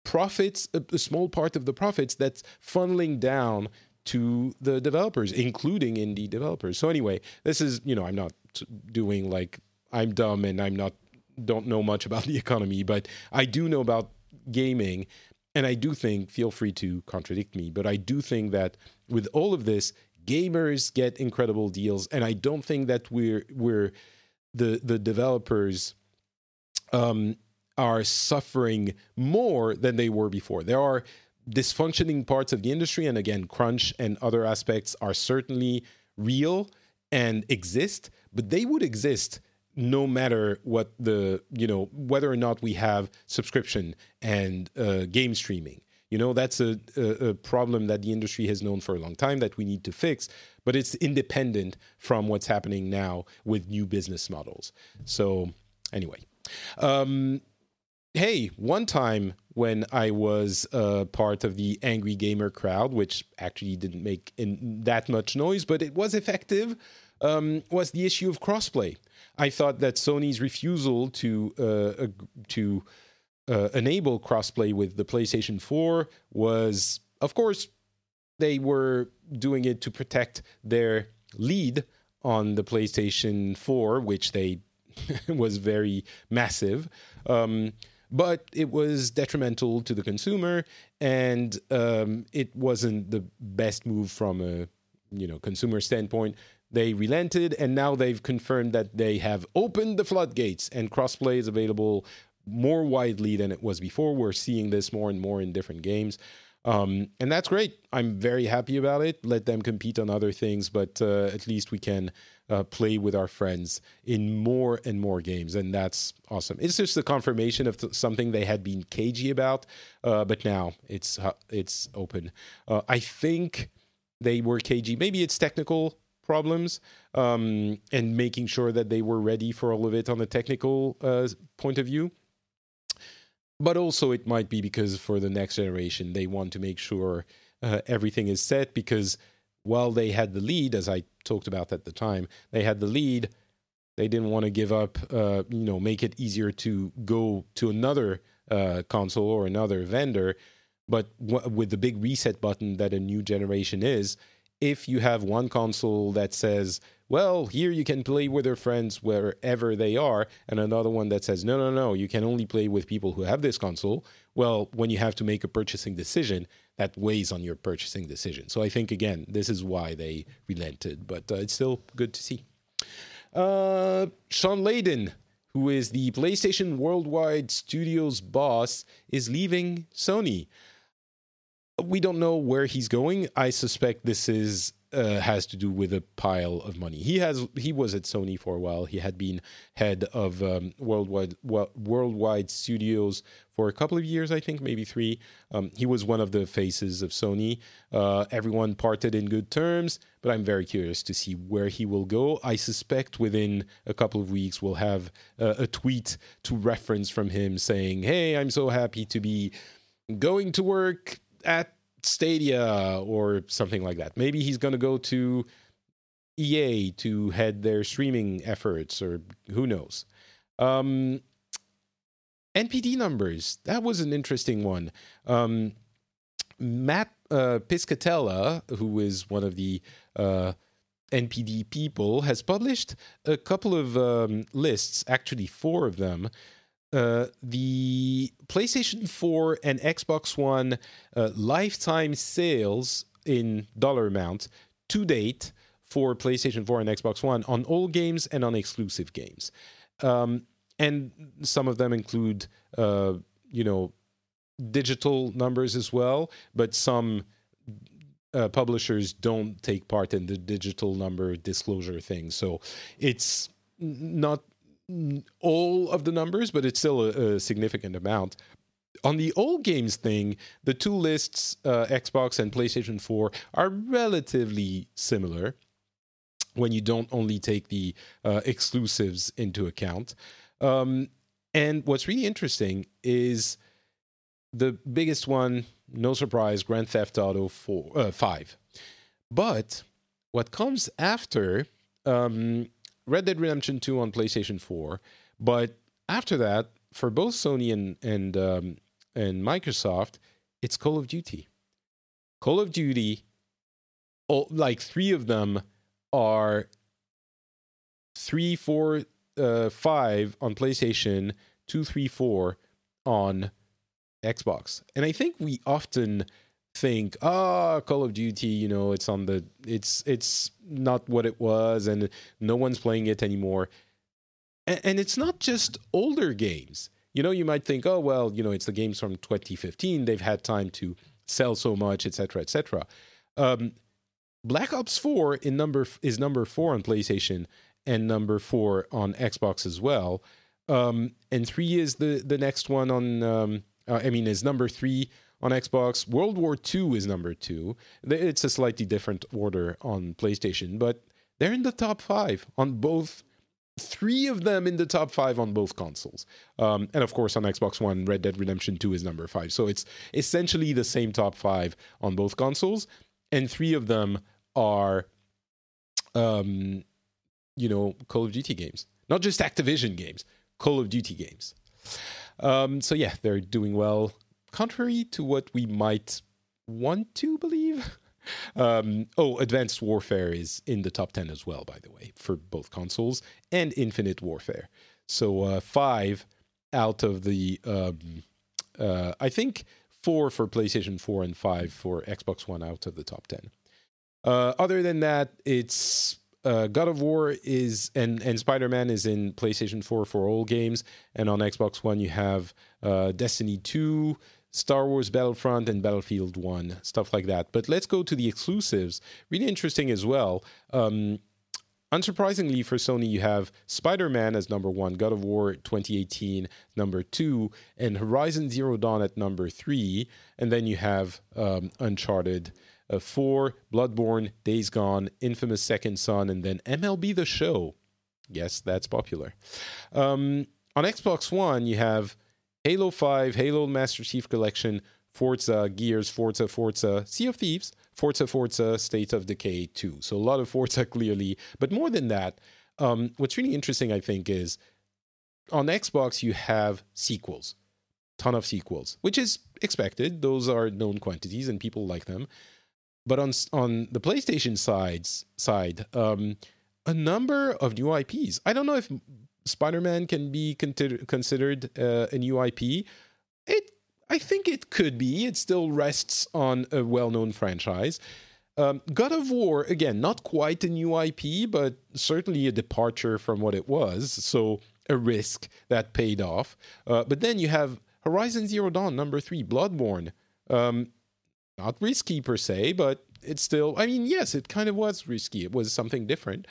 profits, a, a small part of the profits that's funneling down to the developers, including indie developers. So anyway, this is you know I'm not doing like I'm dumb and I'm not don't know much about the economy, but I do know about gaming and I do think, feel free to contradict me, but I do think that with all of this, gamers get incredible deals, and I don't think that we're we're the the developers um, are suffering more than they were before. There are dysfunctioning parts of the industry, and again, crunch and other aspects are certainly real and exist, but they would exist no matter what the you know whether or not we have subscription and uh, game streaming you know that's a, a, a, problem that the industry has known for a long time that we need to fix but it's independent from what's happening now with new business models so anyway um, hey one time when i was uh, part of the angry gamer crowd which actually didn't make that much noise but it was effective um, was the issue of crossplay I thought that Sony's refusal to uh, to uh, enable crossplay with the PlayStation 4 was, of course, they were doing it to protect their lead on the PlayStation 4, which they was very massive. Um, but it was detrimental to the consumer, and um, it wasn't the best move from a you know consumer standpoint they relented, and now they've confirmed that they have opened the floodgates and crossplay is available more widely than it was before. We're seeing this more and more in different games. Um, and that's great. I'm very happy about it. Let them compete on other things, but uh, at least we can uh, play with our friends in more and more games, and that's awesome. It's just the confirmation of th- something they had been cagey about, uh, but now it's uh, it's open. Uh, I think they were cagey. Maybe it's technical problems um, and making sure that they were ready for all of it on a technical uh, point of view. But also, it might be because for the next generation, they want to make sure uh, everything is set because while they had the lead, as I talked about at the time, they had the lead. They didn't want to give up, uh, you know, make it easier to go to another uh, console or another vendor. But w- with the big reset button that a new generation is, if you have one console that says, well, here you can play with your friends wherever they are, and another one that says, no, no, no, you can only play with people who have this console, well, when you have to make a purchasing decision, that weighs on your purchasing decision. So I think, again, this is why they relented, but uh, it's still good to see. Uh, Shawn Layden, who is the PlayStation Worldwide Studios boss, is leaving Sony. We don't know where he's going. I suspect this is uh, has to do with a pile of money. He has he was at Sony for a while. He had been head of um, worldwide worldwide studios for a couple of years, I think, maybe three. Um, he was one of the faces of Sony. Uh, everyone parted in good terms, but I'm very curious to see where he will go. I suspect within a couple of weeks we'll have uh, a tweet to reference from him saying, "Hey, I'm so happy to be." going to work at Stadia or something like that. Maybe he's going to go to EA to head their streaming efforts, or who knows. Um, NPD numbers. That was an interesting one. Um, Matt uh, Piscatella, who is one of the uh, NPD people, has published a couple of um, lists, actually, four of them, uh, the PlayStation 4 and Xbox One uh, lifetime sales in dollar amount to date for PlayStation 4 and Xbox One on all games and on exclusive games. Um, and some of them include, uh, you know, digital numbers as well, but some uh, publishers don't take part in the digital number disclosure thing. So it's not all of the numbers, but it's still a, a significant amount. On the old games thing, the two lists, uh, Xbox and PlayStation 4, are relatively similar when you don't only take the uh, exclusives into account. Um, and what's really interesting is the biggest one, no surprise, Grand Theft Auto 4, uh, 5. But what comes after um, Red Dead Redemption 2 on PlayStation 4, but after that, for both Sony and and um, and Microsoft, it's Call of Duty. Call of Duty, all, like three of them are three, four, uh, five on PlayStation, two, three, four on Xbox. And I think we often think, ah, oh, Call of Duty, you know, it's on the it's it's not what it was and no one's playing it anymore. And, and it's not just older games. You know, you might think, oh well, you know, it's the games from 2015. They've had time to sell so much, etc., etc. Um, Black Ops 4 in number is number four on PlayStation and number four on Xbox as well. Um, and three is the the next one on. Um, uh, I mean, is number three on Xbox. World War II is number two. It's a slightly different order on PlayStation, but they're in the top five on both. Three of them in the top five on both consoles, um, and of course on Xbox One, Red Dead Redemption Two is number five. So it's essentially the same top five on both consoles, and three of them are, um, you know, Call of Duty games, not just Activision games. Call of Duty games. Um, so yeah, they're doing well, contrary to what we might want to believe. Um, oh, Advanced Warfare is in the top 10 as well, by the way, for both consoles and Infinite Warfare. So uh, five out of the, um, uh, I think four for PlayStation 4 and five for Xbox One out of the top 10. Uh, other than that, it's uh, God of War is and and Spider Man is in PlayStation Four for all games, and on Xbox One you have uh, Destiny Two, Star Wars Battlefront, and Battlefield One, stuff like that. But let's go to the exclusives. Really interesting as well. Um, unsurprisingly for Sony, you have Spider Man as number one, God of War 2018 number two, and Horizon Zero Dawn at number three, and then you have um, Uncharted uh, four, Bloodborne, Days Gone, Infamous Second Son, and then MLB The Show. Yes, that's popular. Um, on Xbox One, you have Halo 5, Halo Master Chief Collection, Forza, Gears, Forza, Forza, Sea of Thieves, Forza, Forza, State of Decay 2. So a lot of Forza clearly. But more than that, um, what's really interesting, I think, is on Xbox, you have sequels, ton of sequels, which is expected. Those are known quantities and people like them. But on on the PlayStation sides side, um, a number of new IPs. I don't know if Spider-Man can be considered uh, a new IP. It, I think it could be. It still rests on a well-known franchise. Um, God of War, again, not quite a new IP, but certainly a departure from what it was. So a risk that paid off. Uh, but then you have Horizon Zero Dawn, number three, Bloodborne. Um, not risky per se, but it's still. I mean, yes, it kind of was risky. It was something different.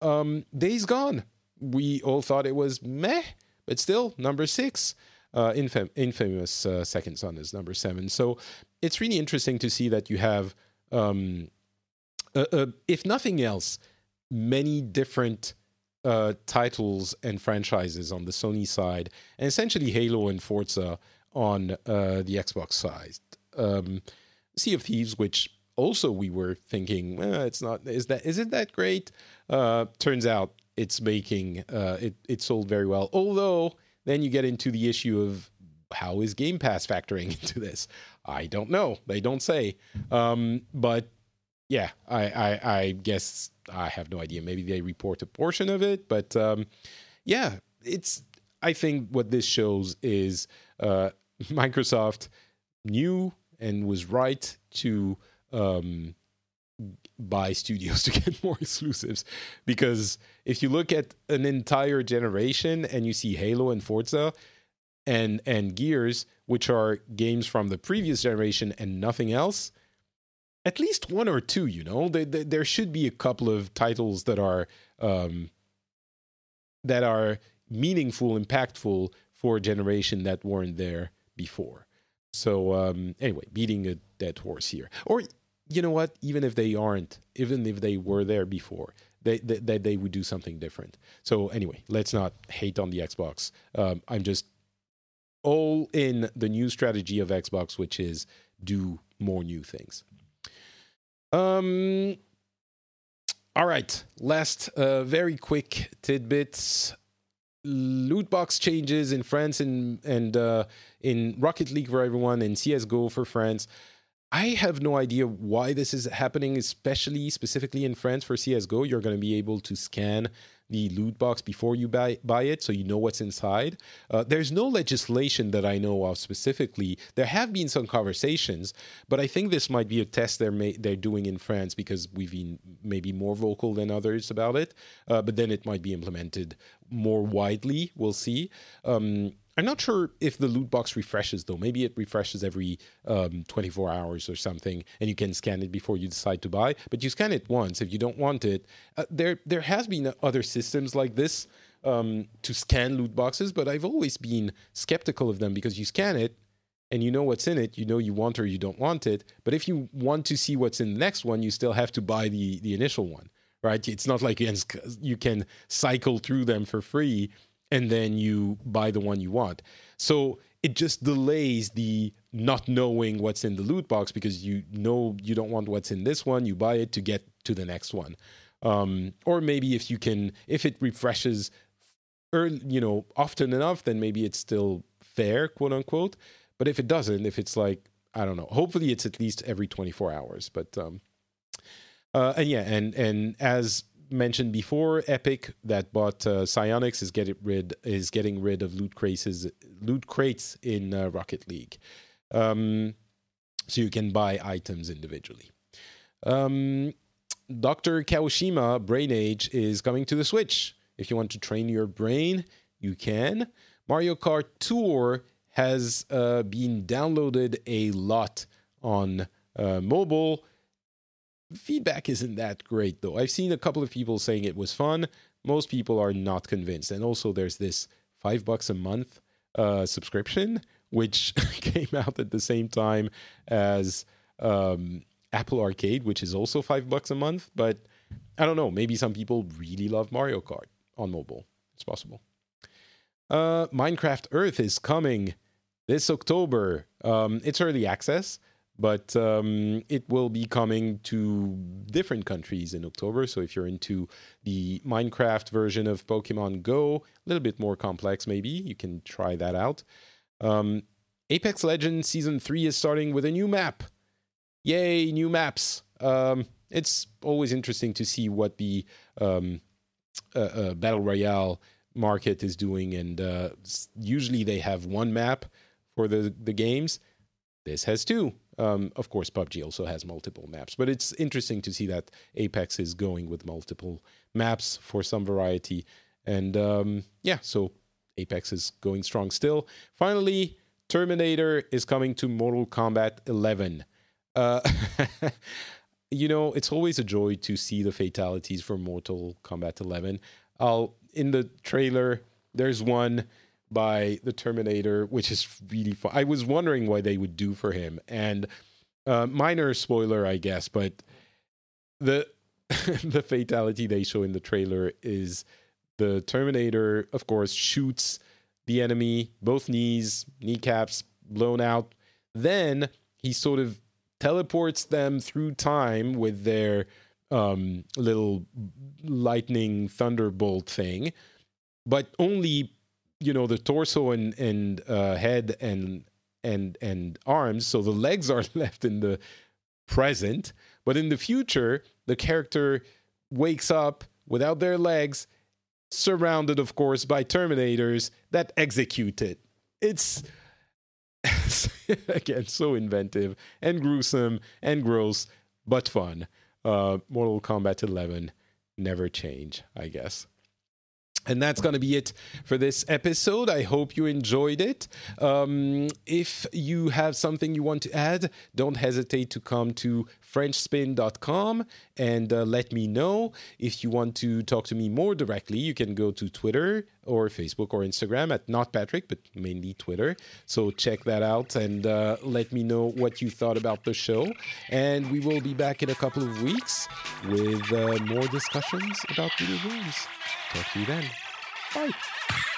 Um, Days Gone. We all thought it was meh, but still number six. Uh, infam- infamous uh, Second Son is number seven. So it's really interesting to see that you have, um, uh, if nothing else, many different uh, titles and franchises on the Sony side, and essentially Halo and Forza on uh, the Xbox side. Um, Sea of Thieves, which also we were thinking, it's not, is that, is it that great? Uh, turns out it's making, uh, it, it sold very well. Although then you get into the issue of how is Game Pass factoring into this? I don't know. They don't say. Um, but yeah, I, I, I, guess I have no idea. Maybe they report a portion of it, but um, yeah, it's. I think what this shows is uh, Microsoft knew and was right to um, buy studios to get more exclusives. Because if you look at an entire generation and you see Halo and Forza and and Gears, which are games from the previous generation and nothing else, at least one or two, you know, they, there should be a couple of titles that are um, that are meaningful, impactful for a generation that weren't there before. So um, anyway, beating a dead horse here, or you know what? Even if they aren't, even if they were there before, they they, they would do something different. So anyway, let's not hate on the Xbox. Um, I'm just all in the new strategy of Xbox, which is do more new things. Um. All right, last uh, very quick tidbits loot box changes in France and and uh, in Rocket League for everyone and CS:GO for France. I have no idea why this is happening, especially specifically in France for CSGO. You're going to be able to scan the loot box before you buy, buy it so you know what's inside. Uh, there's no legislation that I know of specifically. There have been some conversations, but I think this might be a test they're, ma- they're doing in France because we've been maybe more vocal than others about it. Uh, but then it might be implemented more widely. We'll see. Um, I'm not sure if the loot box refreshes though. Maybe it refreshes every um, 24 hours or something, and you can scan it before you decide to buy. But you scan it once. If you don't want it, uh, there there has been other systems like this um, to scan loot boxes, but I've always been skeptical of them because you scan it and you know what's in it. You know you want or you don't want it. But if you want to see what's in the next one, you still have to buy the the initial one, right? It's not like you can cycle through them for free and then you buy the one you want. So it just delays the not knowing what's in the loot box because you know you don't want what's in this one. You buy it to get to the next one. Um, or maybe if you can, if it refreshes, early, you know, often enough, then maybe it's still fair, quote unquote. But if it doesn't, if it's like I don't know, hopefully it's at least every 24 hours. But um, uh, and yeah, and and as mentioned before, Epic that bought uh, Psyonix is getting rid is getting rid of loot crates loot crates in uh, Rocket League, um, so you can buy items individually. Um, Dr. Kawashima Brain Age is coming to the Switch. If you want to train your brain, you can. Mario Kart Tour has uh, been downloaded a lot on uh, mobile feedback isn't that great though. I've seen a couple of people saying it was fun. Most people are not convinced. And also there's this five bucks a month uh, subscription, which came out at the same time as um, Apple Arcade, which is also five bucks a month. But I don't know. Maybe some people really love Mario Kart on mobile. It's possible. Uh, Minecraft Earth is coming this October. Um, it's early access but um, it will be coming to different countries in October. So if you're into the Minecraft version of Pokemon Go, a little bit more complex, maybe you can try that out. Um, Apex Legends Season 3 is starting with a new map. Yay, new maps. Um, it's always interesting to see what the um, uh, uh, Battle Royale market is doing. And uh, usually they have one map for the, the games. This has two. Um, of course, PUBG also has multiple maps, but it's interesting to see that Apex is going with multiple maps for some variety. And um, yeah, so Apex is going strong still. Finally, Terminator is coming to Mortal Kombat 11. Uh, you know, it's always a joy to see the fatalities for Mortal Kombat 11. I'll in the trailer. There's one by the Terminator, which is really fun. I was wondering what they would do for him, and uh, minor spoiler, I guess, but the the fatality they show in the trailer is the Terminator, of course, shoots the enemy, both knees, kneecaps blown out. Then he sort of teleports them through time with their um, little lightning thunderbolt thing, but only you know the torso and and uh, head and and and arms so the legs are left in the present but in the future the character wakes up without their legs surrounded of course by terminators that execute it. It's again so inventive and gruesome and gross but fun. Uh mortal kombat 11 never change i guess and that's going to be it for this episode. I hope you enjoyed it. Um, if you have something you want to add, don't hesitate to come to FrenchSpin.com and uh, let me know. If you want to talk to me more directly, you can go to Twitter or Facebook or Instagram at not Patrick, but mainly Twitter. So check that out and uh, let me know what you thought about the show. And we will be back in a couple of weeks with uh, more discussions about video games. Talk to you then. Bye.